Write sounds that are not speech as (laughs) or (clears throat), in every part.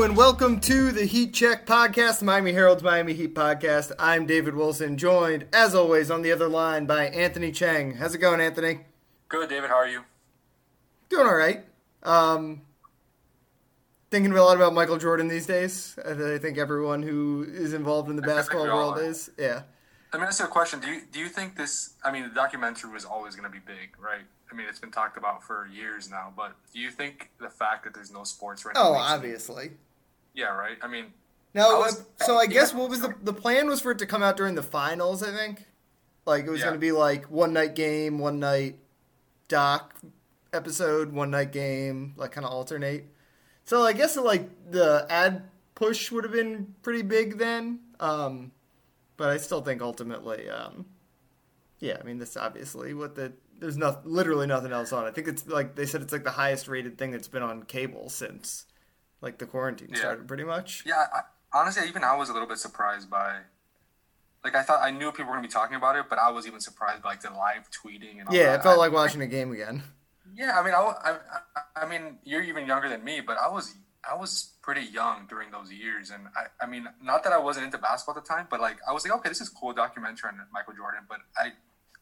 Hello and welcome to the Heat Check Podcast, the Miami Herald's Miami Heat Podcast. I'm David Wilson, joined as always on the other line by Anthony Chang. How's it going, Anthony? Good, David. How are you? Doing all right. Um, thinking a lot about Michael Jordan these days. I think everyone who is involved in the basketball world is. Yeah. Let me ask you a question. Do you do you think this? I mean, the documentary was always going to be big, right? I mean, it's been talked about for years now. But do you think the fact that there's no sports right now? Oh, obviously. It, yeah, right. I mean, now, I was, so I guess what was the the plan was for it to come out during the finals. I think, like it was yeah. going to be like one night game, one night doc episode, one night game, like kind of alternate. So I guess like the ad push would have been pretty big then. Um, but I still think ultimately, um, yeah, I mean, this obviously what the there's not literally nothing else on. I think it's like they said it's like the highest rated thing that's been on cable since like the quarantine yeah. started, pretty much. Yeah, I, honestly, even I was a little bit surprised by. Like I thought, I knew people were gonna be talking about it, but I was even surprised by like the live tweeting and yeah, that. it felt I, like watching a game again. Yeah, I mean, I, I, I mean, you're even younger than me, but I was I was pretty young during those years, and I, I mean, not that I wasn't into basketball at the time, but like I was like, okay, this is cool documentary on Michael Jordan, but I,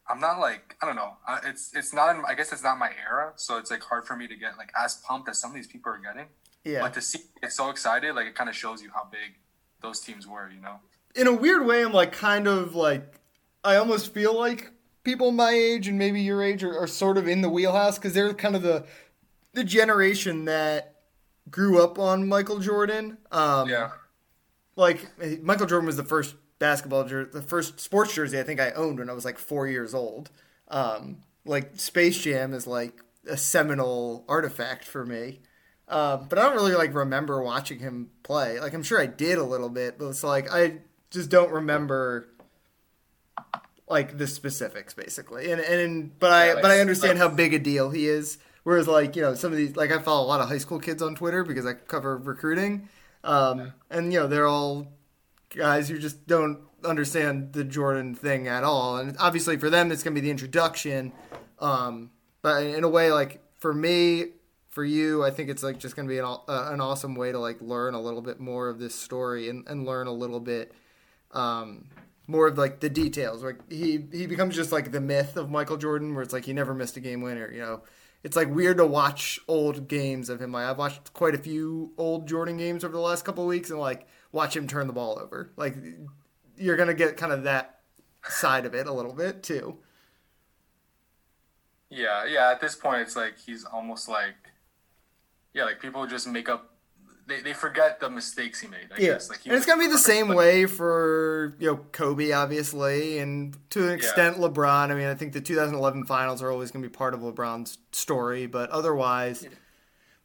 I'm not like I don't know, it's it's not in, I guess it's not my era, so it's like hard for me to get like as pumped as some of these people are getting. Yeah. But to see get so excited, like it kind of shows you how big those teams were, you know. In a weird way, I'm like kind of like I almost feel like people my age and maybe your age are, are sort of in the wheelhouse because they're kind of the the generation that grew up on Michael Jordan. Um, yeah. Like Michael Jordan was the first basketball jersey, the first sports jersey I think I owned when I was like four years old. Um, like Space Jam is like a seminal artifact for me. Uh, but I don't really like remember watching him play. Like I'm sure I did a little bit, but it's like I just don't remember like the specifics basically. And and but I but I understand how big a deal he is. Whereas like you know some of these like I follow a lot of high school kids on Twitter because I cover recruiting, um, and you know they're all guys who just don't understand the Jordan thing at all. And obviously for them it's gonna be the introduction, um, but in a way like for me. For you, I think it's like just gonna be an, uh, an awesome way to like learn a little bit more of this story and, and learn a little bit um, more of like the details. Like he he becomes just like the myth of Michael Jordan, where it's like he never missed a game winner. You know, it's like weird to watch old games of him. Like I've watched quite a few old Jordan games over the last couple weeks, and like watch him turn the ball over. Like you're gonna get kind of that side of it a little bit too. Yeah, yeah. At this point, it's like he's almost like, yeah, like people just make up they, they forget the mistakes he made. I yeah. guess. Like and it's gonna be the same way for you know Kobe, obviously, and to an extent yeah. LeBron. I mean, I think the 2011 finals are always gonna be part of LeBron's story, but otherwise. Yeah.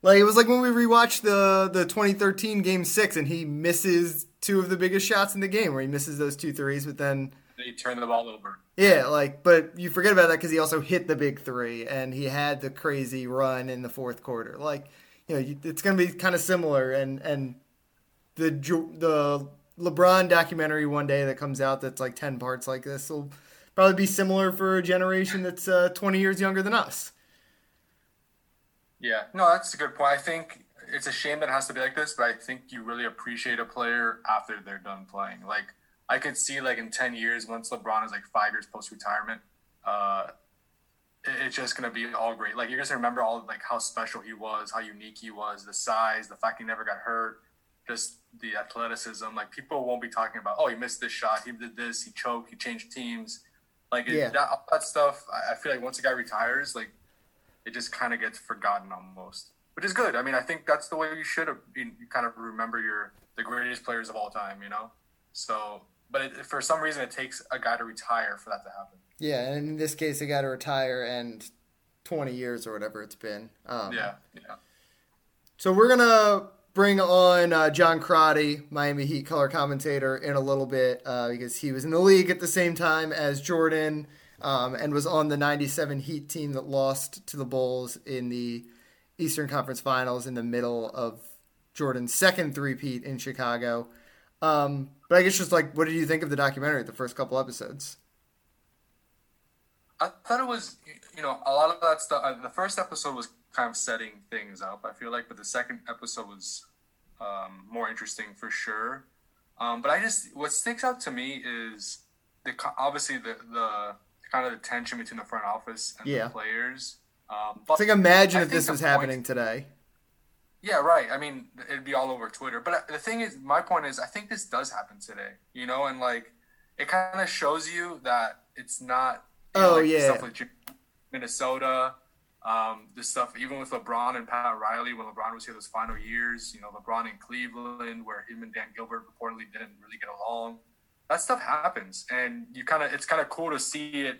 Like it was like when we rewatched the the 2013 Game Six, and he misses two of the biggest shots in the game, where he misses those two threes, but then he turned the ball over. Yeah, like, but you forget about that because he also hit the big three, and he had the crazy run in the fourth quarter. Like, you know, it's going to be kind of similar. And and the the LeBron documentary one day that comes out that's like ten parts like this will probably be similar for a generation that's uh, twenty years younger than us. Yeah, no, that's a good point. I think it's a shame that it has to be like this, but I think you really appreciate a player after they're done playing. Like I could see, like in ten years, once LeBron is like five years post retirement, uh, it's just gonna be all great. Like you're just gonna remember all like how special he was, how unique he was, the size, the fact he never got hurt, just the athleticism. Like people won't be talking about, oh, he missed this shot, he did this, he choked, he changed teams. Like yeah. that, that stuff, I feel like once a guy retires, like it just kind of gets forgotten almost, which is good. I mean, I think that's the way you should have been. You kind of remember your the greatest players of all time, you know. So, but it, for some reason, it takes a guy to retire for that to happen. Yeah, and in this case, they got to retire and 20 years or whatever it's been. Um, yeah, yeah. So we're gonna bring on uh, John Crotty, Miami Heat color commentator, in a little bit uh, because he was in the league at the same time as Jordan um, and was on the '97 Heat team that lost to the Bulls in the Eastern Conference Finals in the middle of Jordan's second three-peat in Chicago. Um, but I guess just like, what did you think of the documentary? The first couple episodes. I thought it was, you know, a lot of that stuff. Uh, the first episode was kind of setting things up. I feel like, but the second episode was um, more interesting for sure. Um, but I just what sticks out to me is the obviously the the kind of the tension between the front office and yeah. the players. Um, but it's like imagine I if this was point, happening today. Yeah, right. I mean, it'd be all over Twitter. But uh, the thing is, my point is, I think this does happen today. You know, and like it kind of shows you that it's not. Know, oh like yeah. Stuff with Minnesota, um, this stuff even with LeBron and Pat Riley when LeBron was here those final years. You know, LeBron in Cleveland, where him and Dan Gilbert reportedly didn't really get along. That stuff happens, and you kind of it's kind of cool to see it,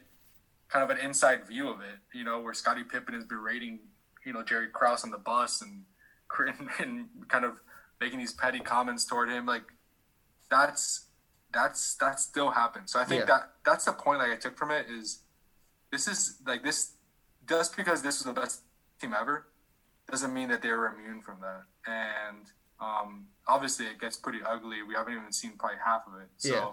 kind of an inside view of it. You know, where Scottie Pippen is berating, you know, Jerry Krause on the bus (laughs) and and kind of making these petty comments toward him. Like that's that's that still happens. So I think yeah. that that's the point like I took from it is this is like this just because this was the best team ever doesn't mean that they were immune from that. And um, obviously it gets pretty ugly. We haven't even seen probably half of it. So yeah.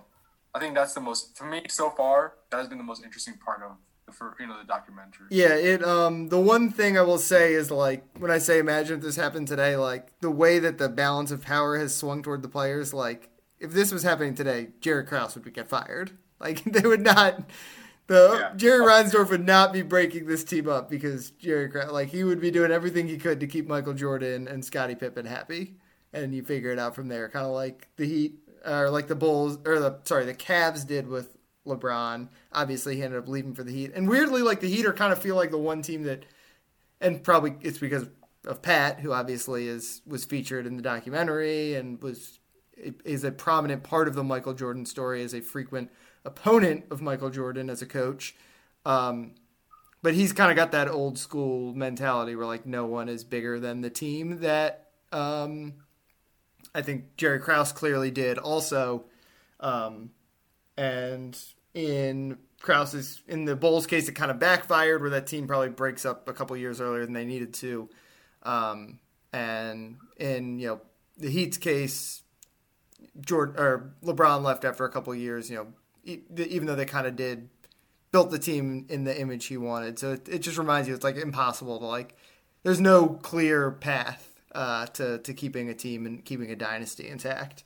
I think that's the most for me so far. That has been the most interesting part of for you know the documentary. Yeah, it um the one thing I will say is like when I say imagine if this happened today, like the way that the balance of power has swung toward the players, like if this was happening today, Jerry Krause would get fired. Like (laughs) they would not the yeah. Jerry Reinsdorf would not be breaking this team up because Jerry like he would be doing everything he could to keep Michael Jordan and Scottie Pippen happy. And you figure it out from there, kind of like the Heat or like the Bulls or the sorry, the Cavs did with LeBron. Obviously, he ended up leaving for the Heat. And weirdly, like the Heat are kind of feel like the one team that, and probably it's because of Pat, who obviously is was featured in the documentary and was is a prominent part of the Michael Jordan story as a frequent opponent of Michael Jordan as a coach. Um, but he's kind of got that old school mentality where like no one is bigger than the team that um, I think Jerry Krause clearly did also. Um, and in Krause's in the Bulls case, it kind of backfired where that team probably breaks up a couple years earlier than they needed to. Um, and in you know the Heat's case, Jordan or LeBron left after a couple years. You know, even though they kind of did built the team in the image he wanted. So it, it just reminds you it's like impossible to like. There's no clear path uh, to to keeping a team and keeping a dynasty intact.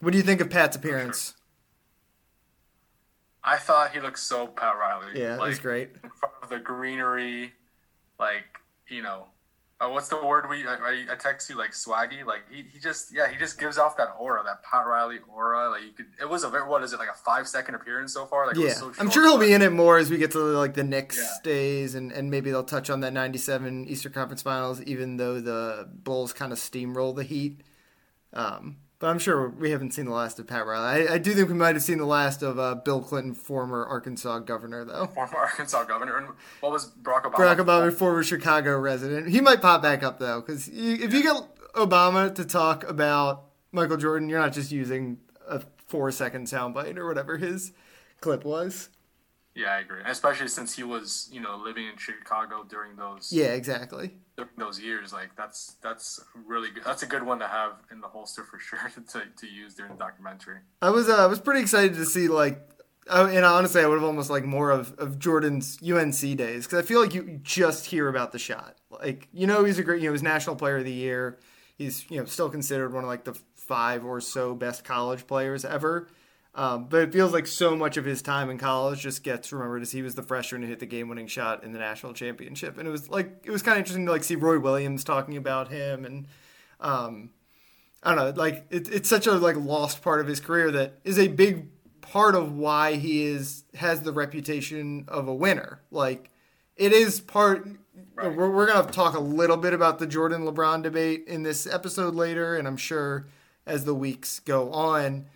What do you think of Pat's appearance? I thought he looked so Pat Riley. Yeah, like, was great. In front of the greenery, like you know, uh, what's the word we I, I, text you like swaggy? Like he, he just yeah he just gives off that aura, that Pat Riley aura. Like you could it was a very what is it like a five second appearance so far? Like yeah, so I'm sure he'll be in it more as we get to like the next yeah. days and and maybe they'll touch on that '97 Eastern Conference Finals, even though the Bulls kind of steamroll the Heat. Um, I'm sure we haven't seen the last of Pat Riley. I, I do think we might have seen the last of uh, Bill Clinton, former Arkansas governor, though. Former Arkansas governor. And what was Barack Obama? Barack Obama, former Chicago resident. He might pop back up, though, because if you get Obama to talk about Michael Jordan, you're not just using a four second soundbite or whatever his clip was. Yeah, I agree. Especially since he was, you know, living in Chicago during those. Yeah, exactly. During those years, like that's that's really good. That's a good one to have in the holster for (laughs) sure to, to use during the documentary. I was uh, I was pretty excited to see like, I, and honestly, I would have almost like more of, of Jordan's UNC days because I feel like you just hear about the shot. Like you know he's a great you know he's national player of the year. He's you know still considered one of like the five or so best college players ever um, but it feels like so much of his time in college just gets remembered as he was the freshman who hit the game-winning shot in the national championship, and it was like it was kind of interesting to like see Roy Williams talking about him, and um, I don't know, like it, it's such a like lost part of his career that is a big part of why he is has the reputation of a winner. Like it is part. Right. We're, we're gonna talk a little bit about the Jordan LeBron debate in this episode later, and I'm sure as the weeks go on.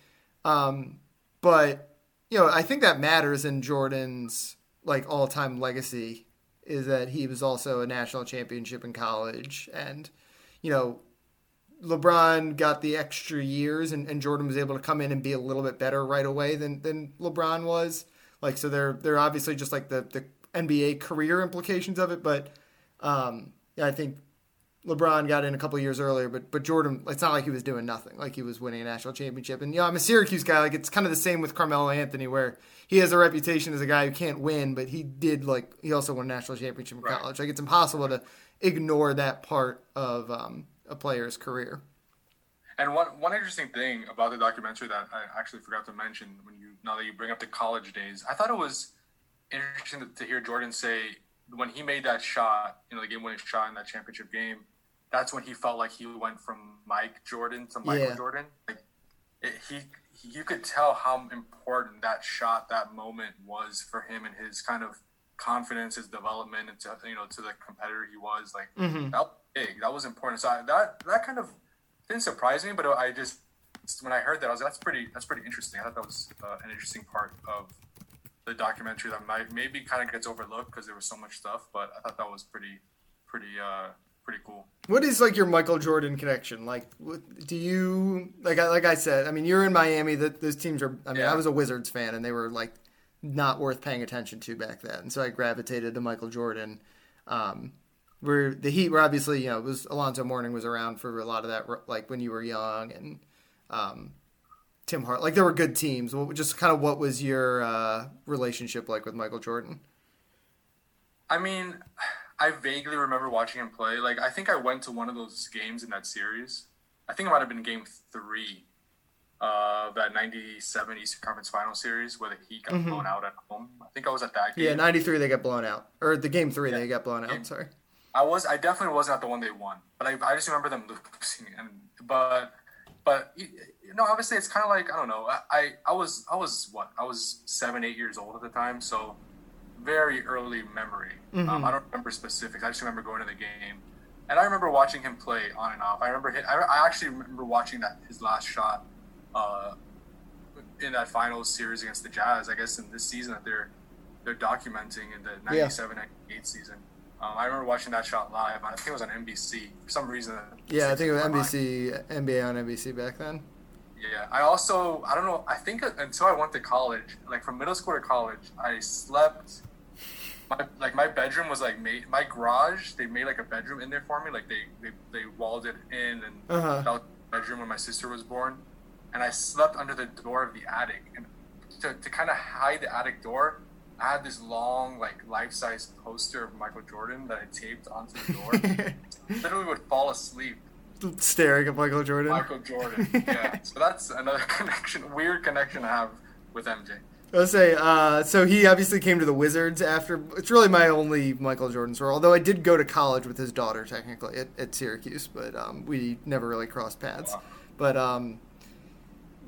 Um, but you know, I think that matters in Jordan's like all-time legacy is that he was also a national championship in college and you know LeBron got the extra years and, and Jordan was able to come in and be a little bit better right away than, than LeBron was. Like so they're they're obviously just like the, the NBA career implications of it, but um, I think LeBron got in a couple years earlier, but but Jordan, it's not like he was doing nothing. Like he was winning a national championship. And you know, I'm a Syracuse guy. Like it's kind of the same with Carmelo Anthony, where he has a reputation as a guy who can't win, but he did like he also won a national championship in right. college. Like it's impossible to ignore that part of um, a player's career. And one one interesting thing about the documentary that I actually forgot to mention when you now that you bring up the college days, I thought it was interesting to, to hear Jordan say when he made that shot, you know, the game winning shot in that championship game, that's when he felt like he went from Mike Jordan to Michael Yeah. Jordan. Like it, he, you could tell how important that shot, that moment was for him and his kind of confidence, his development, and to you know to the competitor he was. Like Mhm. that was big. That was important. So I, that that kind of didn't surprise me, but I just when I heard that, I was like, that's pretty that's pretty interesting. I thought that was uh, an interesting part of the documentary that might maybe kind of gets overlooked because there was so much stuff, but I thought that was pretty pretty uh pretty cool. What is like your Michael Jordan connection? Like, what, do you like? I Like I said, I mean, you're in Miami. That those teams are. I mean, Yeah. I was a Wizards fan, and they were like not worth paying attention to back then. And So I gravitated to Michael Jordan. Um, where the Heat were obviously, you know, it was Alonzo Mourning was around for a lot of that, like when you were young, and um, Tim Hart. Like there were good teams. What, just kind of what was your uh, relationship like with Michael Jordan? I mean, I vaguely remember watching him play. Like I think I went to one of those games in that series. I think it might have been Game Three of that '97 Eastern Conference Final Series where the Heat got mm-hmm. blown out at home. I think I was at that game. Yeah, '93 they got blown out, or the game three they got blown out. Game- Sorry. I was I definitely wasn't at the one they won, but I, I just remember them (laughs) losing. And but but you you know obviously it's kind of like I don't know I, I I was I was what I was seven eight years old at the time, so very early memory. Um, I don't remember specifics. I just remember going to the game, and I remember watching him play on and off. I remember hit, I, I actually remember watching that his last shot uh, in that final series against the Jazz. I guess in this season that they're they're documenting in the Yeah. 97 98 season. Um, I remember watching that shot live. I think it was on NBC for some reason. Yeah, I think it was my mind. NBC, NBA on NBC back then. Yeah, I also I don't know. I think until I went to college, like from middle school to college, I slept. My like my bedroom was like made my garage. They made like a bedroom in there for me. Like they they, they walled it in, and Uh-huh. that was the bedroom when my sister was born. And I slept under the door of the attic, and to to kind of hide the attic door, I had this long like life size poster of Michael Jordan that I taped onto the door. (laughs) Literally would fall asleep Staring at Michael Jordan. Michael Jordan. Yeah. (laughs) so that's another (laughs) connection, weird connection I have with MJ. Let's say, uh, so he obviously came to the Wizards after. It's really my only Michael Jordan story. Although I did go to college with his daughter, technically at, at Syracuse, but um, we never really crossed paths. But um,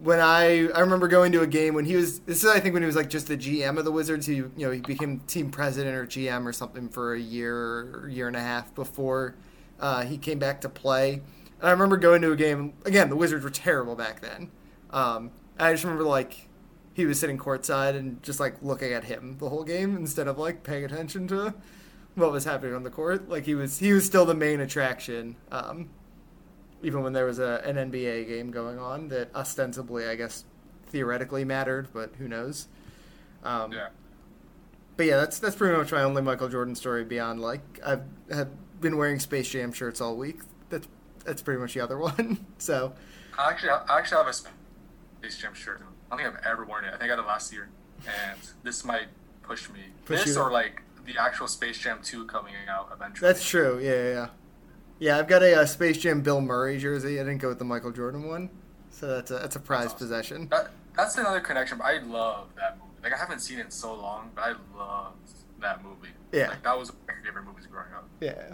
when I I remember going to a game when he was this is I think when he was like just the GM of the Wizards. He you know he became team president or GM or something for a year or year and a half before uh, he came back to play. And I remember going to a game again. The Wizards were terrible back then. Um, I just remember like he was sitting courtside and just like looking at him the whole game instead of like paying attention to what was happening on the court. Like he was he was still the main attraction. Um, even when there was a, an NBA game going on that ostensibly, I guess, theoretically mattered, but who knows? Um, Yeah. But yeah, that's that's pretty much my only Michael Jordan story. Beyond like I've have been wearing Space Jam shirts all week. That's that's pretty much the other (laughs) one. so I actually, I actually have a Space Jam shirt. I don't think I've ever worn it. I think I got it last year, and this might push me. Push this you. or like the actual Space Jam 2 coming out eventually. that's true. Yeah, yeah, yeah. Yeah, I've got a, uh Space Jam Bill Murray jersey. I didn't go with the Michael Jordan one, so that's a that's a prized awesome. possession. That, that's another connection. But I love that movie. Like I haven't seen it in so long, but I love that movie. Yeah. Like that was one of my favorite movies growing up. Yeah.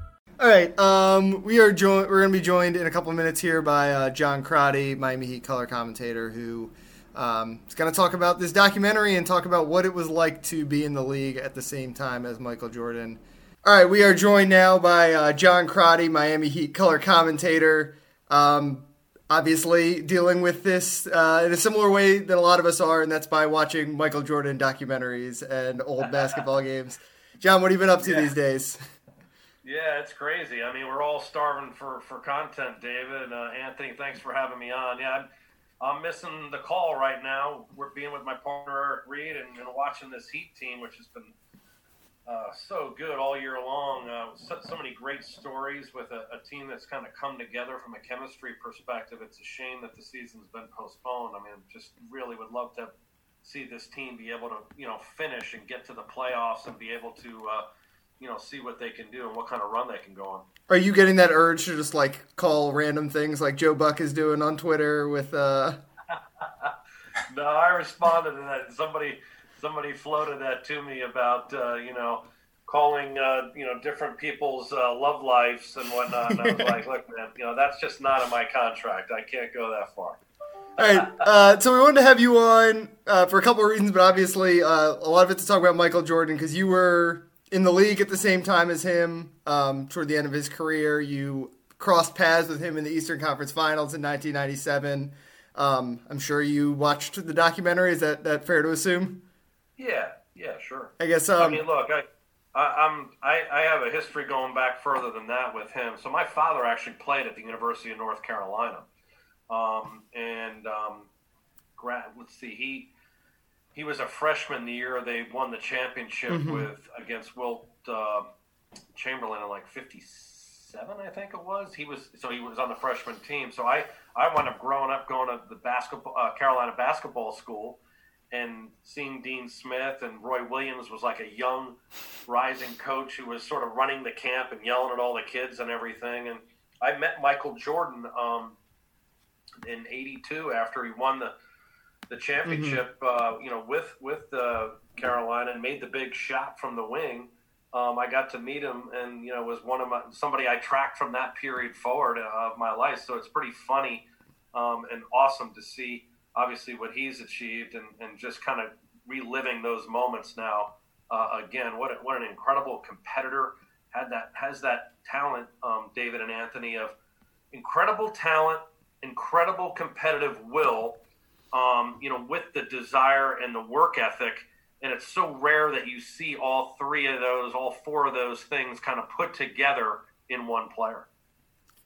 All right, um, we are joined. We're going to be joined in a couple of minutes here by uh, John Crotty, Miami Heat color commentator, who um, is going to talk about this documentary and talk about what it was like to be in the league at the same time as Michael Jordan. All right, we are joined now by uh, John Crotty, Miami Heat color commentator. Um, obviously, dealing with this uh, in a similar way that a lot of us are, and that's by watching Michael Jordan documentaries and old basketball (laughs) games. John, what have you been up to Yeah. these days? Yeah, it's crazy. I mean, we're all starving for, for content, David. Uh, Anthony, thanks for having me on. Yeah, I'm, I'm, missing the call right now. We're being with my partner Eric Reid and, and watching this Heat team, which has been uh, so good all year long. Uh, so, so, many great stories with a, a team that's kind of come together from a chemistry perspective. It's a shame that the season's been postponed. I mean, just really would love to see this team be able to, you know, finish and get to the playoffs and be able to uh, you know see what they can do and what kind of run they can go on. Are you getting that urge to just like call random things like Joe Buck is doing on Twitter with? uh (laughs) No, I responded to that. Somebody somebody floated that to me about uh, you know calling uh, you know different people's uh, love lives and whatnot. And I was (laughs) like, look, man, you know that's just not in my contract. I can't go that far. All right, uh, so we wanted to have you on uh, for a couple of reasons, but obviously uh, a lot of it to talk about Michael Jordan because you were in the league at the same time as him. Um, toward the end of his career, you crossed paths with him in the Eastern Conference Finals in 1997. Um, I'm sure you watched the documentary. Is that that fair to assume? Yeah, yeah, sure. I guess. Um, I mean, look, I, I, am I, I have a history going back further than that with him. So my father actually played at the University of North Carolina, um, and um, grad. Let's see, he he was a freshman the year they won the championship mm-hmm. with against Wilt uh, Chamberlain in like '57, I think it was. He was so he was on the freshman team. So I I wound up growing up going to the basketball uh, Carolina basketball school and seeing Dean Smith and Roy Williams was like a young rising coach who was sort of running the camp and yelling at all the kids and everything. And I met Michael Jordan um, in '82 after he won the the championship, mm-hmm. uh, you know, with with uh, Carolina and made the big shot from the wing. Um, I got to meet him, and you know, was one of my somebody I tracked from that period forward of my life. So it's pretty funny um, and awesome to see, obviously, what he's achieved, and, and just kind of reliving those moments now. Uh, again, what a, what an incredible competitor had that has that talent, um, David and Anthony, of incredible talent, incredible competitive will um, you know, with the desire and the work ethic. And it's so rare that you see all three of those, all four of those things kind of put together in one player.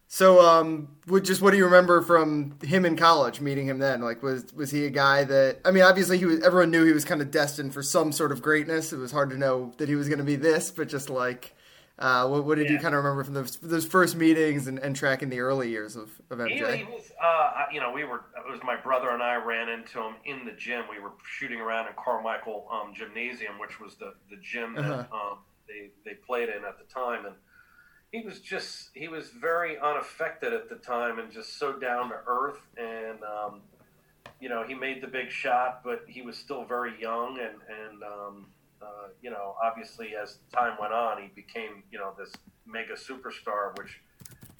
So, um, just what do you remember from him in college? Meeting him then, like, was was he a guy that? I mean, obviously, he was. Everyone knew he was kind of destined for some sort of greatness. It was hard to know that he was going to be this, but just like, uh, what, what, did yeah. you kind of remember from those, those first meetings and, and, tracking the early years of, of MJ? He, he was, uh, you know, we were, it was my brother and I ran into him in the gym. We were shooting around in Carmichael um, Gymnasium, which was the, the gym that uh-huh. um, they, they played in at the time. And he was just, he was very unaffected at the time and just so down to earth. And, um, you know, he made the big shot, but he was still very young and, and, um, uh, you know, obviously as time went on, he became, you know, this mega superstar, which,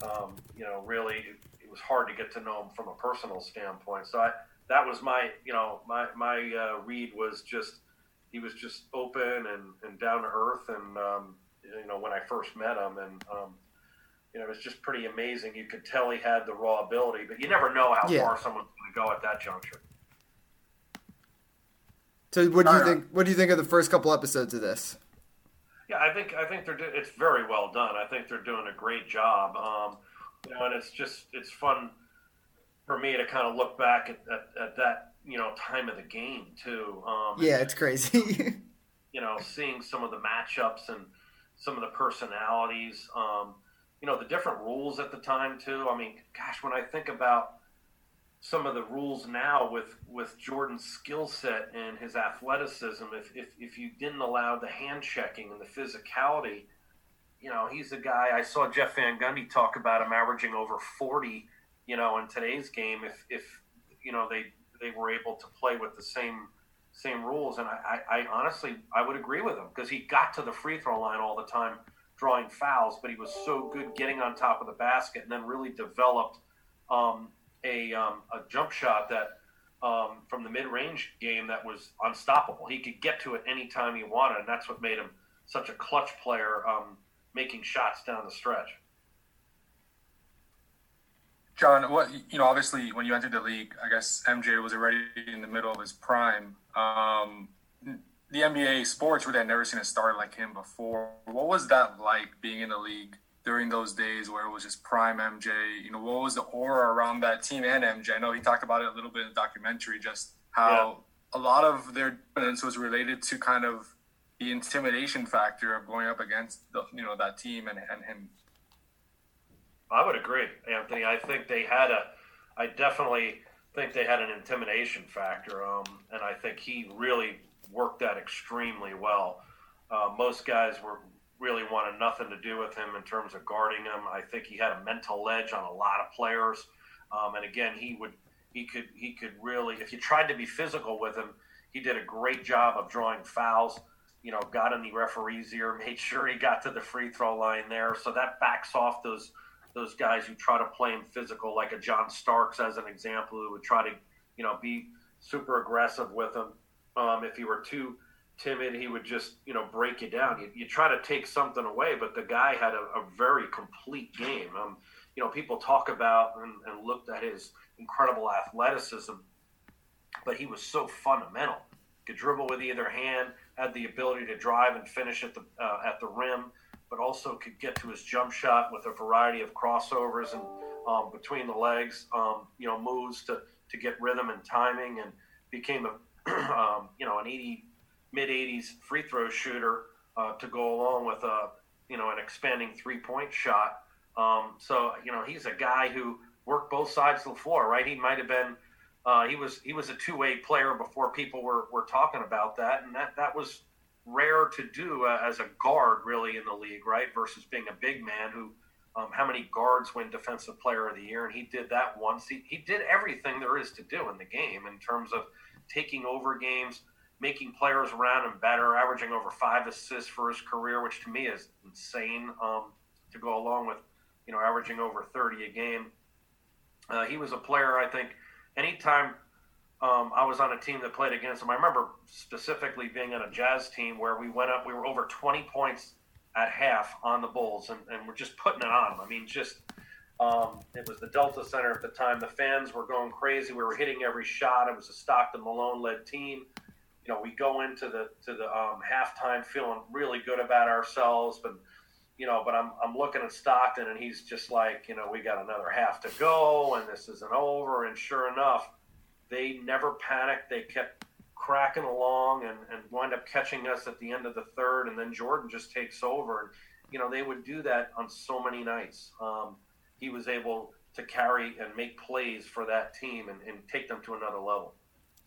um, you know, really it was hard to get to know him from a personal standpoint. So I, that was my, you know, my my uh, read was just he was just open and, and down to earth, and um, you know, when I first met him, and um, you know, it was just pretty amazing. You could tell he had the raw ability, but you never know how yeah. far someone's going to go at that juncture. So what do you think? What do you think of the first couple episodes of this? Yeah, I think I think they're it's very well done. I think they're doing a great job. Um, you know, and it's just it's fun for me to kind of look back at, at, at that you know time of the game too. Um, yeah, it's crazy. (laughs) you know, seeing some of the matchups and some of the personalities. Um, you know, the different rules at the time too. I mean, gosh, when I think about some of the rules now with with Jordan's skill set and his athleticism. If, if if you didn't allow the hand checking and the physicality, you know, he's a guy. I saw Jeff Van Gundy talk about him averaging over forty. You know, in today's game, if if you know they they were able to play with the same same rules, and I, I, I honestly I would agree with him because he got to the free throw line all the time drawing fouls, but he was so good getting on top of the basket and then really developed um, a, um, a jump shot that um, from the mid range game that was unstoppable. He could get to it anytime he wanted, and that's what made him such a clutch player, um, making shots down the stretch. John, what you know, obviously, when you entered the league, I guess MJ was already in the middle of his prime. Um, the NBA sports really had never seen a star like him before. What was that like being in the league during those days where it was just prime MJ? You know, what was the aura around that team and MJ? I know he talked about it a little bit in the documentary, just how yeah. a lot of their dominance was related to kind of the intimidation factor of going up against the, you know that team and, and him. I would agree, Anthony. I think they had a. I definitely think they had an intimidation factor, um, and I think he really worked that extremely well. Uh, most guys were really wanted nothing to do with him in terms of guarding him. I think he had a mental edge on a lot of players, um, and again, he would he could he could really if you tried to be physical with him, he did a great job of drawing fouls. You know, got in the referee's ear, (laughs) made sure he got to the free throw line there. So that backs off those those guys who try to play him physical, like a John Starks as an example, who would try to you know be super aggressive with him. Um, if he were too timid, he would just you know break you down. You, you try to take something away, but the guy had a, a very complete game. Um, you know, people talk about and, and looked at his incredible athleticism, but he was so fundamental. Could dribble with either hand, had the ability to drive and finish at the uh, at the rim, but also could get to his jump shot with a variety of crossovers and um, between the legs, um, you know, moves to to get rhythm and timing, and became a (clears throat) um, you know, an 80 mid 80s free throw shooter uh, to go along with a you know an expanding three point shot. Um, so you know he's a guy who worked both sides of the floor, right? He might have been uh, he was he was a two way player before people were, were talking about that, and that that was rare to do uh, as a guard really in the league, right? Versus being a big man who. Um, how many guards win Defensive Player of the Year? And he did that once. He, he did everything there is to do in the game in terms of taking over games, making players around him better, averaging over five assists for his career, which to me is insane um, to go along with, you know, averaging over 30 a game. Uh, he was a player, I think, anytime um, I was on a team that played against him. I remember specifically being on a Jazz team where we went up, we were over 20 points at half on the Bulls, and, and we're just putting it on them. I mean, just um, it was the Delta Center at the time. The fans were going crazy. We were hitting every shot. It was a Stockton Malone led team. You know, we go into the to the um, halftime feeling really good about ourselves, but you know, but I'm I'm looking at Stockton and he's just like, you know, we got another half to go and this isn't over. And sure enough, they never panicked. They kept cracking along and, and wind up catching us at the end of the third. And then Jordan just takes over. And, you know, they would do that on so many nights. Um, he was able to carry and make plays for that team and, and take them to another level.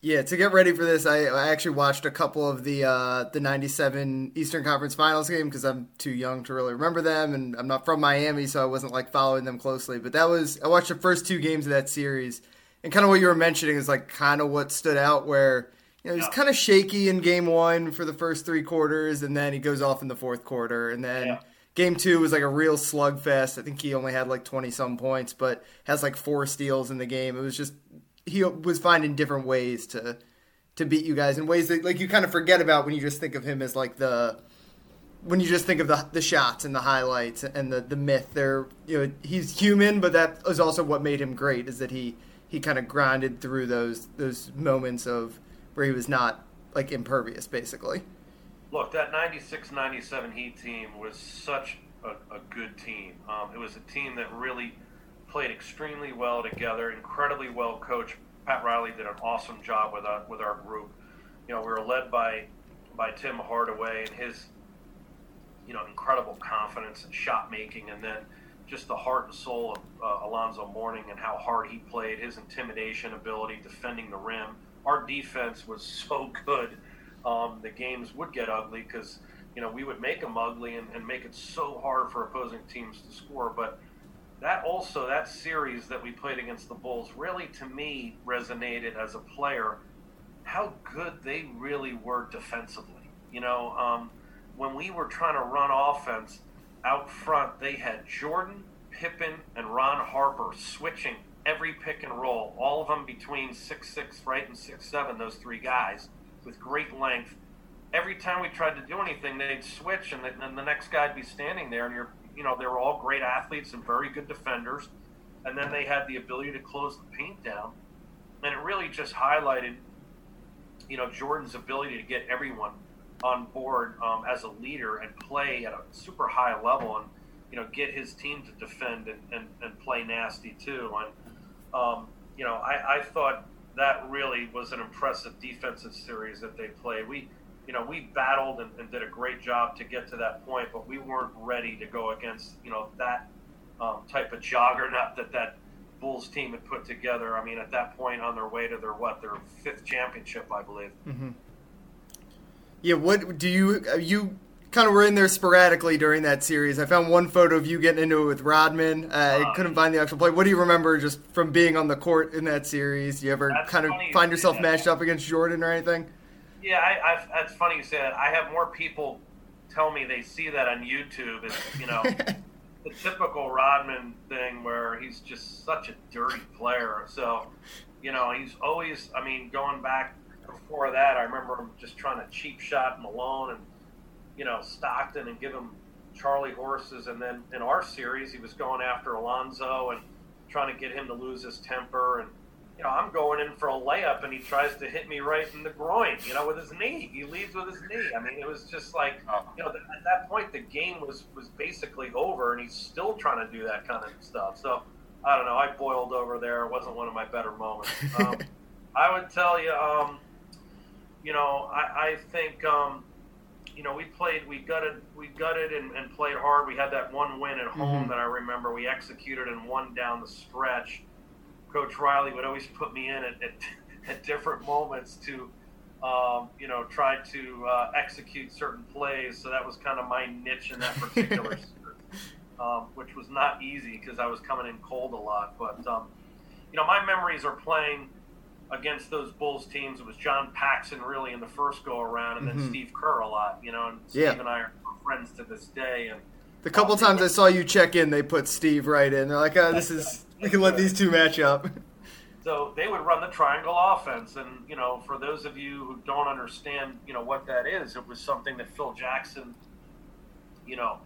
Yeah, to get ready for this, I, I actually watched a couple of the uh, the '97 Eastern Conference Finals game because I'm too young to really remember them, and I'm not from Miami, so I wasn't like following them closely. But that was I watched the first two games of that series, and kind of what you were mentioning is like kind of what stood out where you know he's yeah. kind of shaky in game one for the first three quarters, and then he goes off in the fourth quarter, and then. Yeah Game two was like a real slugfest. I think he only had like 20 some points, but has like four steals in the game. It was just, he was finding different ways to to beat you guys in ways that like you kind of forget about when you just think of him as like the when you just think of the the shots and the highlights and the the myth there you know he's human but that is also what made him great is that he he kind of grinded through those those moments of where he was not like impervious basically look, that 96 97 Heat team was such a, a good team. Um, it was a team that really played extremely well together, incredibly well coached. Pat Riley did an awesome job with our, with our group. You know, we were led by by Tim Hardaway and his you know incredible confidence and shot making, and then just the heart and soul of uh, Alonzo Mourning and how hard he played, his intimidation ability, defending the rim. Our defense was (laughs) so good um, the games would get ugly because you know we would make them ugly and, and make it so hard for opposing teams to score. But that also that series that we played against the Bulls really to me resonated as a player how good they really were defensively. You know, um, when we were trying to run offense out front, they had Jordan, Pippen, and Ron Harper switching every pick and roll, all of them between six six right and six seven. Those three guys with great length. Every time we tried to do anything, they'd switch, and the, and the next guy'd be standing there, and you're, you know, they were all great athletes and very good defenders, and then they had the ability to close the paint down, and it really just highlighted, you know, Jordan's ability to get everyone on board um, as a leader and play at a super high level and you know get his team to defend and, and, and play nasty too. And um, you know, I, I thought that really was an impressive defensive series that they played. We you know, we battled and, and, did a great job to get to that point, but we weren't ready to go against, you know, that um, type of juggernaut that that Bulls team had put together. I mean, at that point, on their way to their what, their fifth championship, I believe. Mm-hmm. Yeah. What do you uh, you kind of were in there sporadically during that series? I found one photo of you getting into it with Rodman. Uh, uh, I couldn't find the actual play. What do you remember just from being on the court in that series? You ever kind of find yourself matched up against Jordan or anything? Yeah, I, I, that's funny you say that. I have more people tell me they see that on YouTube. It's you know (laughs) the typical Rodman thing where he's just such a dirty player. So you know he's always. I mean, going back before that, I remember him just trying to cheap shot Malone and you know Stockton and give him Charlie horses. And then in our series, he was going after Alonzo and trying to get him to lose his temper and you know, I'm going in for a layup and he tries to hit me right in the groin, you know, with his knee. He leads with his knee. I mean, it was just like, oh. you know, at that point the game was was basically over and he's still trying to do that kind of stuff. So I don't know. I boiled over there. It wasn't one of my better moments. Um, (laughs) I would tell you, um, you know, I, I think, um, you know, we played, we gutted, we gutted and, and, played hard. We had that one win at home mm-hmm. that I remember. We executed and won down the stretch. Coach Riley would always put me in at, at, (laughs) at different moments to, um, you know, try to uh, execute certain plays. So that was kind of my niche in that particular, (laughs) um, which was not easy because I was coming in cold a lot. But um, you know, my memories are playing against those Bulls teams. It was John Paxson really in the first go around, and then mm-hmm. Steve Kerr a lot. You know, and Steve yeah. and I are friends to this day. And the couple um, times I saw you check in, they put Steve right in. They're like, oh, "This (laughs) is (laughs) we can let these two match up." So they would run the triangle offense, and you know, for those of you who don't understand, you know what that is, it was something that Phil Jackson, you know,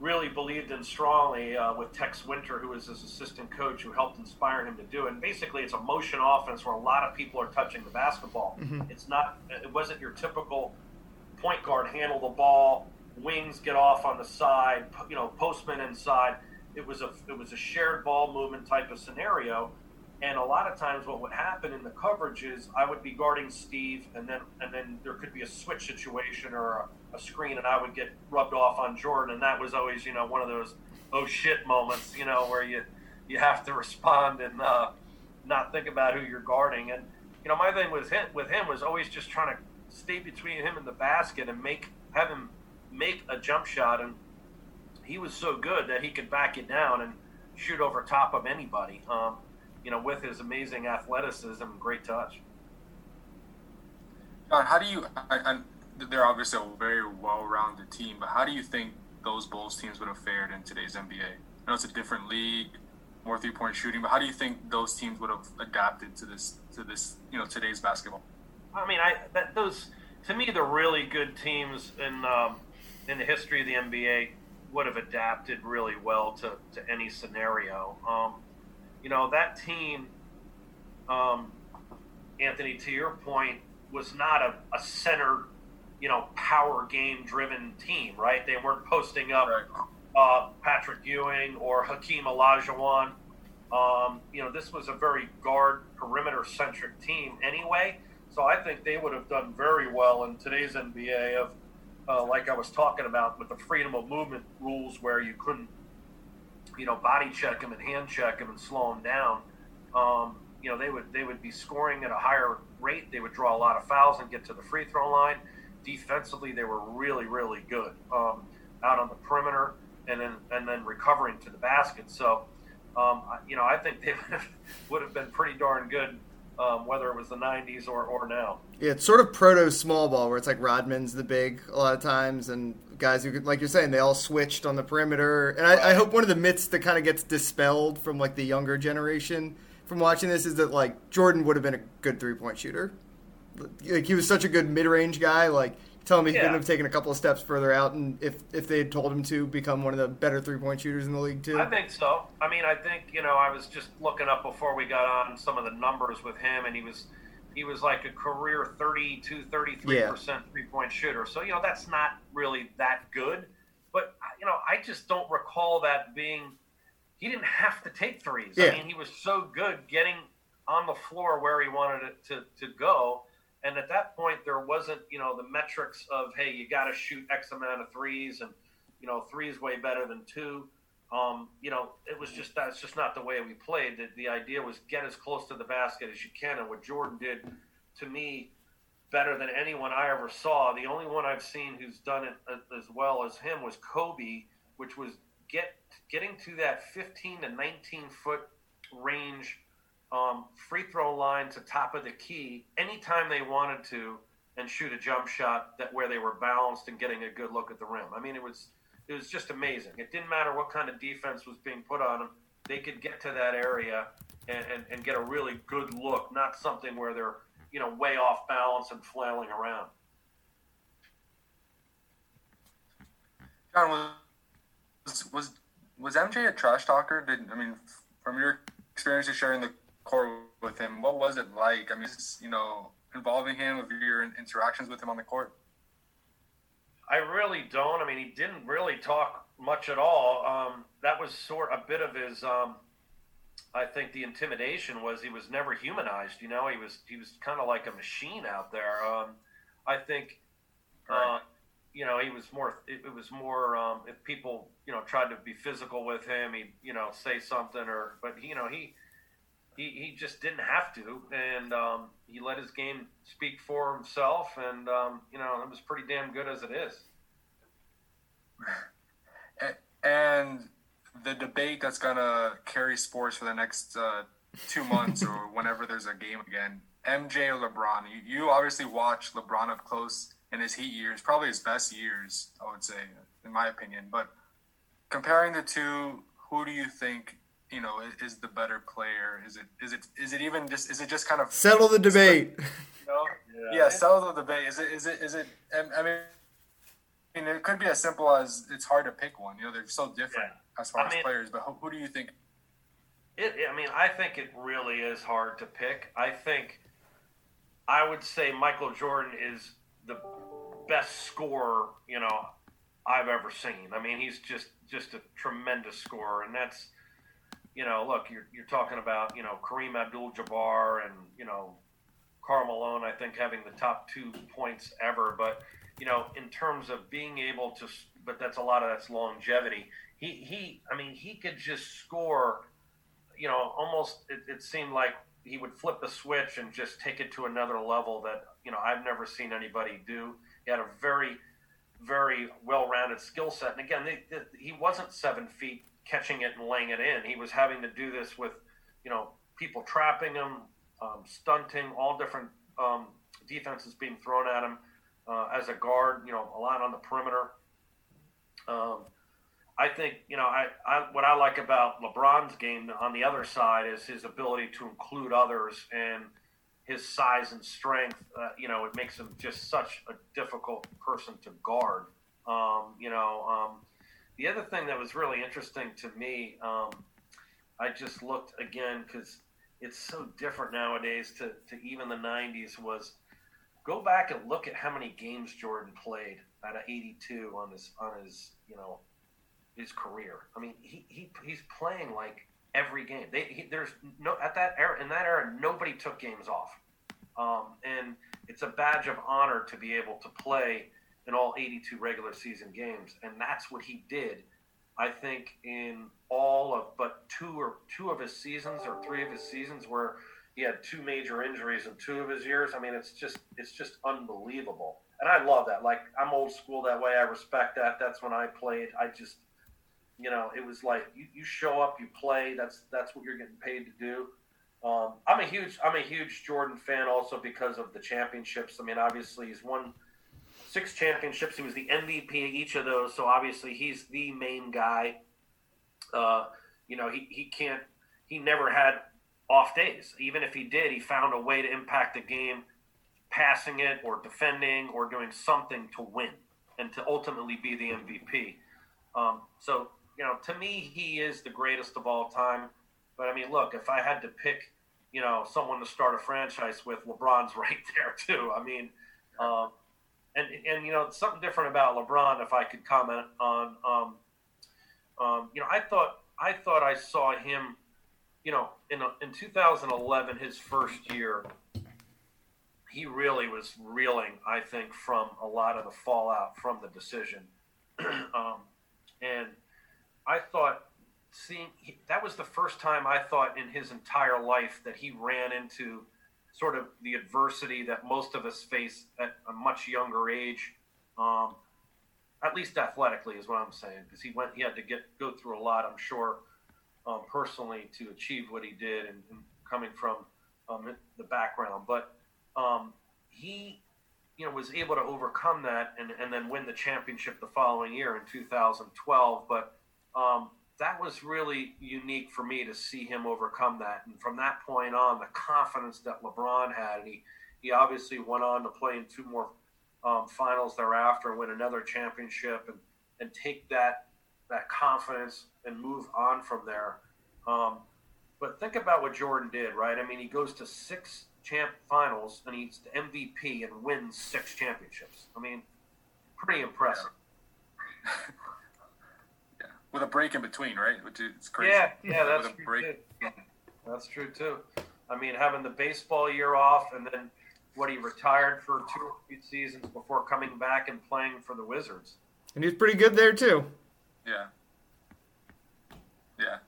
really believed in strongly uh, with Tex Winter, who was his assistant coach, who helped inspire him to do it. And basically, it's a motion offense where a lot of people are touching the basketball. Mm-hmm. It's not. It wasn't your typical point guard handle the ball, wings get off on the side, you know, postman inside. It was a it was a shared ball movement type of scenario. And a lot of times, what would happen in the coverage is I would be guarding Steve, and then and then there could be a switch situation or a, a, screen, and I would get rubbed off on Jordan, and that was always you know one of those oh shit moments, you know, where you you have to respond and uh, not think about who you're guarding. And you know, my thing with him with him was always just trying to stay between him and the basket and make have him make a jump shot, and he was so good that he could back it down and shoot over top of anybody. Um, you know, with his amazing athleticism and great touch. John, how do you? I, I, they're obviously a very well-rounded team, but how do you think those Bulls teams would have fared in today's NBA? I know it's a different league, more three-point shooting, but how do you think those teams would have adapted to this to this you know today's basketball? I mean, I that, those to me the really good teams in um, in the history of the NBA would have adapted really well to, to any scenario. Um, you know, that team, um, Anthony, to your point, was not a, a center, you know, power game driven team, right? They weren't posting up right. uh, Patrick Ewing or Hakeem Olajuwon. Um, you know, this was a very guard perimeter centric team anyway. So I think they would have done very well in today's NBA of, uh, like I was talking about with the freedom of movement rules where you couldn't you know, body check them and hand check them and slow them down, um, you know, they would they would be scoring at a higher rate. They would draw a lot of fouls and get to the free throw line. Defensively, they were really really good um, out on the perimeter and then and then recovering to the basket. So, um, you know, I think they (laughs) would have been pretty darn good um, whether it was the 90s or, or now. Yeah, it's sort of proto small ball where it's like Rodman's the big a lot of times, and guys who, like you're saying, they all switched on the perimeter. And I, I hope one of the myths that kind of gets dispelled from like the younger generation from watching this is that like Jordan would have been a good three point shooter. Like he was such a good mid range guy. Like telling me he yeah. couldn't have taken a couple of steps further out, and if if they had told him to become one of the better three point shooters in the league too. I think so. I mean, I think you know I was just looking up before we got on some of the numbers with him, and he was he was like a career 32, 33 Yeah. percent three point shooter. So you know that's not really that good. But you know, I just don't recall that being. He didn't have to take threes. Yeah. I mean, he was so good getting on the floor where he wanted it to, to go. And at that point, there wasn't, you know, the metrics of, hey, you got to shoot X amount of threes, and you know, three is way better than two. Um, you know, it was just that's just not the way we played. The, the idea was get as close to the basket as you can, and what Jordan did, to me, better than anyone I ever saw. The only one I've seen who's done it as well as him was Kobe, which was get getting to that 15 to 19 foot range um, free throw line to top of the key anytime they wanted to and shoot a jump shot that where they were balanced and getting a good look at the rim. I mean, it was it was just amazing. It didn't matter what kind of defense was being put on them; they could get to that area and, and, and get a really good look, not something where they're you know way off balance and flailing around. John, was was was MJ a trash talker? Did I mean, from your experiences sharing the court with him, what was it like? I mean, just, you know, involving him of your interactions with him on the court. I really don't. I mean, he didn't really talk much at all. Um, that was sort a bit of his. Um, I think the intimidation was he was never humanized. You know, he was he was kind of like a machine out there. Um, I think, uh, you know, he was more. It, it was more um, if people you know tried to be physical with him, he'd you know say something or. But you know he. He, he just didn't have to, and um, he let his game speak for himself, and um, you know it was pretty damn good as it is. (laughs) And the debate that's gonna carry sports for the next uh, two months or (laughs) whenever there's a game again. MJ or LeBron? You, you obviously watch LeBron up close in his Heat years, probably his best years, I would say, in my opinion. But comparing the two, who do you think you know is, is the better player? Is it is it is it even just is it just kind of Settle the debate. you know? Yeah, settle the debate. Is it is it is it? I mean. I mean, it could be as simple as it's hard to pick one. You know, they're so different Yeah. as far I as mean- players. But who, who do you think? It, I mean, I think it really is hard to pick. I think I would say Michael Jordan is the best scorer, you know, I've ever seen. I mean, he's just just a tremendous scorer, and that's, you know, look, you're you're talking about, you know, Kareem Abdul-Jabbar and you know, Karl Malone. I think having the top two points ever, but you know, in terms of being able to, but that's a lot of that's longevity. He he, I mean, he could just score you know, almost it, it seemed like he would flip a switch and just take it to another level that you know I've never seen anybody do. He had a very, very well-rounded skill set, and again, he wasn't seven feet catching it and laying it in. He was having to do this with, you know, people trapping him, um, stunting, all different um, defenses being thrown at him uh, as a guard. You know, a lot on the perimeter. Um, I think you know I, I what I like about LeBron's game on the other side is his ability to include others and his size and strength. Uh, you know, it makes him just such a difficult person to guard. Um, you know, um, the other thing that was really interesting to me, um, I just looked again because it's so different nowadays to, to even the '90s. Was go back and look at how many games Jordan played out of 82 on his on his you know his career. I mean, he, he he's playing like every game. They, he, there's no at that era in that era nobody took games off, um, and it's a badge of honor to be able to play in all 82 regular season games, and that's what he did. I think in all of but two or two of his seasons or three of his seasons where he had two major injuries in two of his years. I mean, it's just it's just unbelievable, and I love that. Like I'm old school that way. I respect that. That's when I played. I just you know, it was like you, you show up, you play. That's that's what you're getting paid to do. Um, I'm a huge I'm a huge Jordan fan also because of the championships. I mean, obviously he's won six championships. He was the MVP of each of those, so obviously he's the main guy. Uh, you know, he, he can't he never had off days. Even if he did, he found a way to impact the game, passing it or defending or doing something to win and to ultimately be the MVP. Um, so, you know, to me, he is the greatest of all time. But I mean, look, if I had to pick you know, someone to start a franchise with, LeBron's (laughs) right there too. I mean, um, and and you know, something different about LeBron, if I could comment on, um, um, you know, I thought I thought I saw him, you know, in in 2011, his first year, he really was reeling, I think, from a lot of the fallout from the decision, (clears throat) um, and I thought seeing that was the first time I thought in his entire life that he ran into sort of the adversity that most of us face at a much younger age. Um, at least athletically is what I'm saying, because he went, he had to get go through a lot, I'm sure, um, personally to achieve what he did, and, and coming from um, the background. But um, he, you know, was able to overcome that and, and then win the championship the following year in 2012. But um, that was really unique for me to see him overcome that. And from that point on, the confidence that LeBron had, and he, he obviously went on to play in two more um, finals thereafter, win another championship, and, and take that that confidence and move on from there. Um, but think about what Jordan did, right? I mean, he goes to six champ finals and he's the MVP and wins six championships. I mean, pretty impressive. (laughs) with a break in between, right? Which is crazy. Yeah, yeah, that's true break. too. That's true too. I mean, having the baseball year off, and then what he retired for two or three seasons before coming back and playing for the Wizards. And he's pretty good there too. Yeah. Yeah.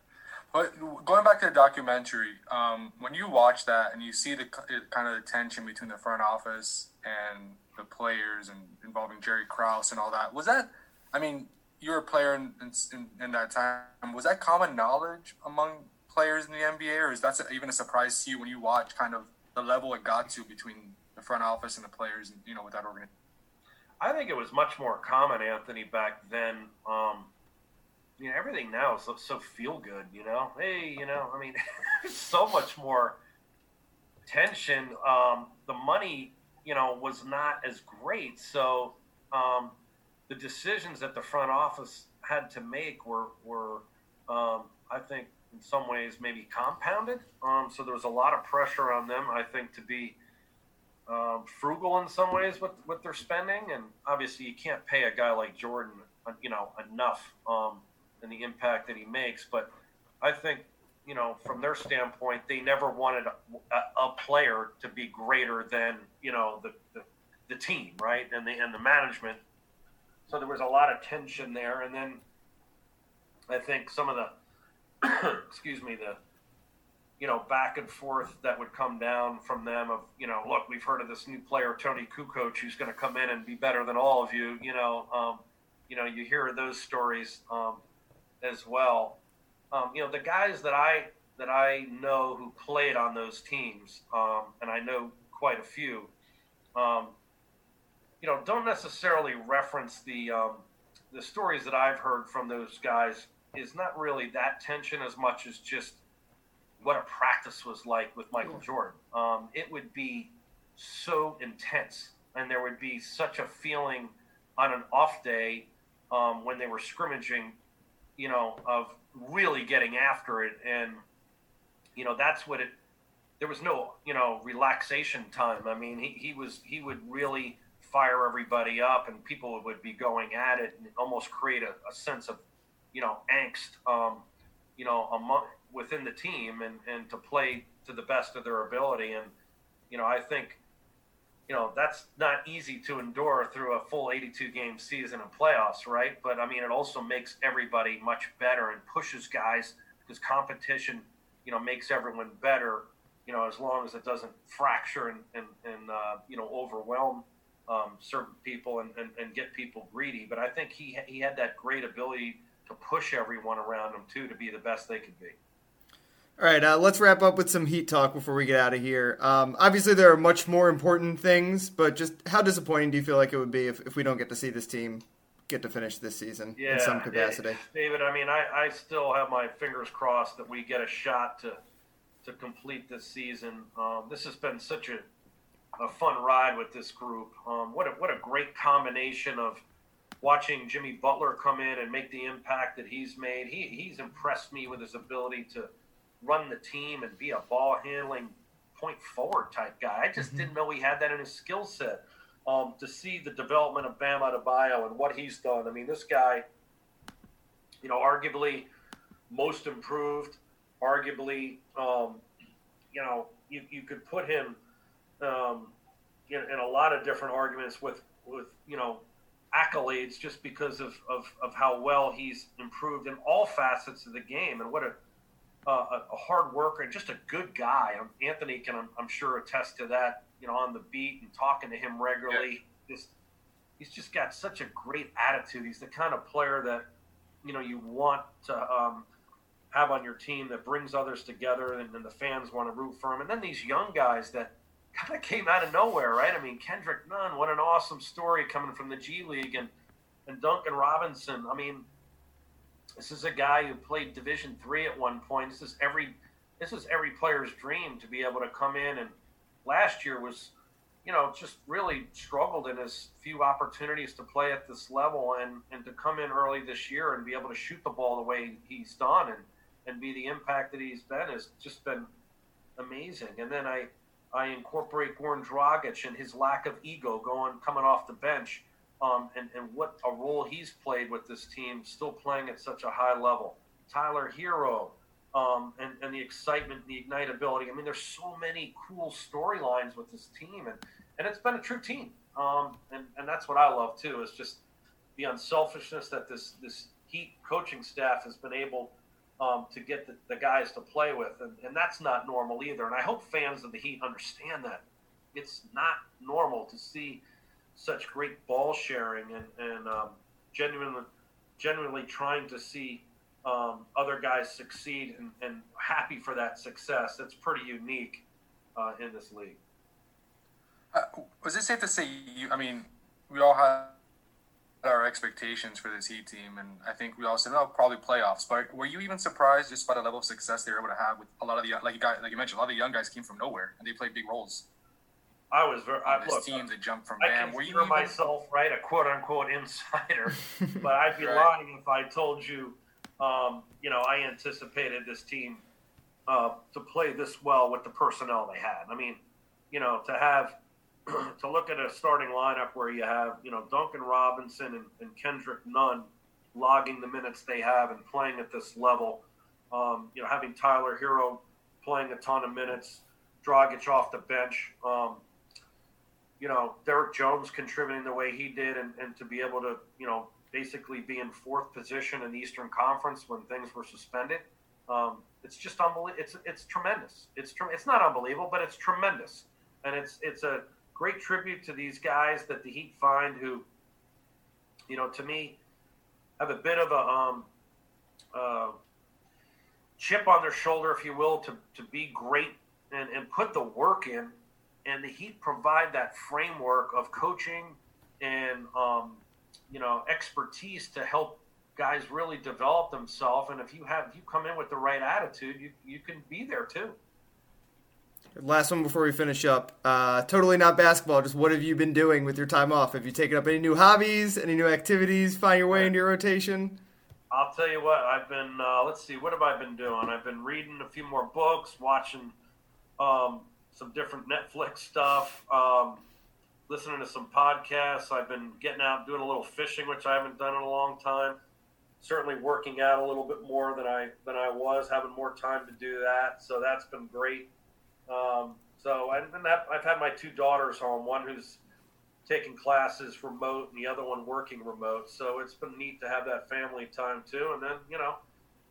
But going back to the documentary, um, when you watch that and you see the kind of the tension between the front office and the players and involving Jerry Krause and all that, was that? I mean, you were a player in, in, in, that time. Was that common knowledge among players in the NBA, or is that even a surprise to you when you watch kind of the level it got to between the front office and the players, and you know, with that organization? I think it was much more common, Anthony, back then. Um, you know, everything now is so, so feel good. You know, hey, you know, I mean, (laughs) so much more tension. Um, the money, you know, was not as great, so. Um, the decisions that the front office had to make were were um, I think in some ways maybe compounded. Um, so there was a lot of pressure on them. I think to be um, frugal in some ways with what they're spending, and obviously you can't pay a guy like Jordan, uh, you know, enough um, and the impact that he makes. But I think you know from their standpoint, they never wanted a, a player to be greater than you know the, the the team, right, and the and the management so there was a lot of tension there, and then I think some of the, (clears throat) excuse me, the, you know, back and forth that would come down from them of, you know, look, we've heard of this new player Toni Kukoc who's going to come in and be better than all of you. You know, um, you know, you hear those stories um, as well. Um, you know, the guys that I that I know who played on those teams, um, and I know quite a few. Um, you know, don't necessarily reference the um, the stories that I've heard from those guys is not really that tension as much as just what a practice was like with Michael yeah. Jordan. Um, it would be so intense, and there would be such a feeling on an off day um, when they were scrimmaging, you know, of really getting after it, and you know that's what it. There was no, you know, relaxation time. I mean, he, he was he would really fire everybody up and people would be going at it and almost create a, a sense of, you know, angst, um, you know, among, within the team and, and to play to the best of their ability. And, you know, I think, you know, that's not easy to endure through a full 82 game season and playoffs, right? But I mean, it also makes everybody much better and pushes guys because competition, you know, makes everyone better, you know, as long as it doesn't fracture and, and, and uh, you know, overwhelm um, certain people and, and, and, get people greedy. But I think he he had that great ability to push everyone around him too to be the best they could be. All right, uh, let's wrap up with some Heat talk before we get out of here. Um, obviously, there are much more important things, but just how disappointing do you feel like it would be if, if we don't get to see this team get to finish this season yeah, in some capacity? David, I mean, I, I still have my fingers crossed that we get a shot to to complete this season. Um, this has been such a a fun ride with this group. Um, what a, what a great combination of watching Jimmy Butler come in and make the impact that he's made. He he's impressed me with his ability to run the team and be a ball handling point forward type guy. I just mm-hmm. didn't know he had that in his skill set. Um, to see the development of Bam Adebayo and what he's done. I mean, this guy, you know, arguably most improved, arguably, um, you know, you, you could put him um, in, in, a lot of different arguments with, with you know, accolades just because of, of, of how well he's improved in all facets of the game and what a, uh, a hard worker and just a good guy. Um, Anthony can, I'm, I'm, sure, attest to that, you know, on the beat and talking to him regularly. Yeah. Just, he's just got such a great attitude. He's the kind of player that, you know, you want to um, have on your team that brings others together and, and the fans want to root for him. And then these young guys that kind of came out of nowhere, right? I mean, Kendrick Nunn, what an awesome story coming from the G League, and and Duncan Robinson. I mean, this is a guy who played Division three at one point. This is every this is every player's dream to be able to come in and last year was you know just really struggled in his few opportunities to play at this level and and to come in early this year and be able to shoot the ball the way he's done and and be the impact that he's been has just been amazing and then i I incorporate Goran Dragic and his lack of ego going coming off the bench, um, and and what a role he's played with this team, still playing at such a high level. Tyler Herro, um, and and the excitement, the ignitability. I mean, there's so many cool storylines with this team, and and it's been a true team. Um, and and that's what I love too is just the unselfishness that this this Heat coaching staff has been able um, to get the, the, guys to play with. And, and that's not normal either. And I hope fans of the Heat understand that. It's not normal to see such great ball sharing and, and um, genuinely, genuinely trying to see um, other guys succeed and, and, happy for that success. It's pretty unique uh, in this league. Uh, was it safe to say you? I mean, we all have our expectations for this Heat team, and I think we all said, "Oh, probably playoffs." But were you even surprised just by the level of success they were able to have with a lot of the like you got like you mentioned, a lot of the young guys came from nowhere and they played big roles. I was very. I, this look, team that jumped from I Bam. Were you even... myself right, a quote unquote insider, (laughs) but I'd be right. lying if I told you, um, you know, I anticipated this team uh, to play this well with the personnel they had. I mean, you know, to have to look at a starting lineup where you have, you know, Duncan Robinson and, and Kendrick Nunn logging the minutes they have and playing at this level, um, you know, having Tyler Herro playing a ton of minutes, Dragic off the bench, um, you know, Derrick Jones contributing the way he did, and, and to be able to, you know, basically be in fourth position in the Eastern Conference when things were suspended. Um, it's just unbelievable. It's it's tremendous. It's tre- it's not unbelievable, but it's tremendous, and it's it's a great tribute to these guys that the Heat find who, you know, to me, have a bit of a um, uh, chip on their shoulder, if you will, to, to be great and, and put the work in. And the Heat provide that framework of coaching and, um, you know, expertise to help guys really develop themselves. And if you have, if you come in with the right attitude, you, you can be there too. Last one before we finish up. Uh, totally not basketball. Just what have you been doing with your time off? Have you taken up any new hobbies, any new activities, find your way into your rotation? I'll tell you what. I've been. Uh, let's see. What have I been doing? I've been reading a few more books, watching um, some different Netflix stuff, um, listening to some podcasts. I've been getting out doing a little fishing, which I haven't done in a long time. Certainly working out a little bit more than I than I was, having more time to do that. So that's been great. Um, so, and, that, I've had my two daughters home, one who's taking classes remote and the other one working remote. So it's been neat to have that family time too. And then, you know,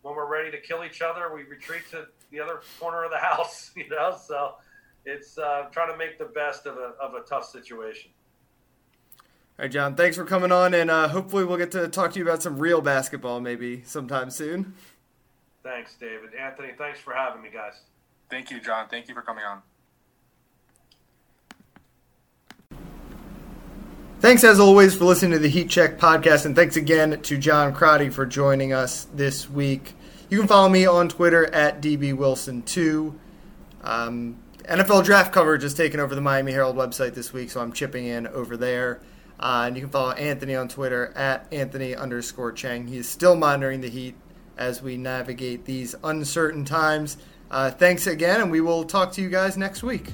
when we're ready to kill each other, we retreat to the other corner of the (laughs) house, you know? So it's uh, trying to make the best of a, of a tough situation. All right, John, thanks for coming on, and uh, hopefully we'll get to talk to you about some real basketball maybe sometime soon. Thanks, David. Anthony, thanks for having me, guys. Thank you, John. Thank you for coming on. Thanks as always for listening to the Heat Check podcast, and thanks again to John Crotty for joining us this week. You can follow me on Twitter at dbwilson2. Um, NFL draft coverage has taken over the Miami Herald website this week, so I'm chipping in over there. Uh, and you can follow Anthony on Twitter at Anthony underscore Chiang. He is still monitoring the Heat as we navigate these uncertain times. Uh, thanks again, and we will talk to you guys next week.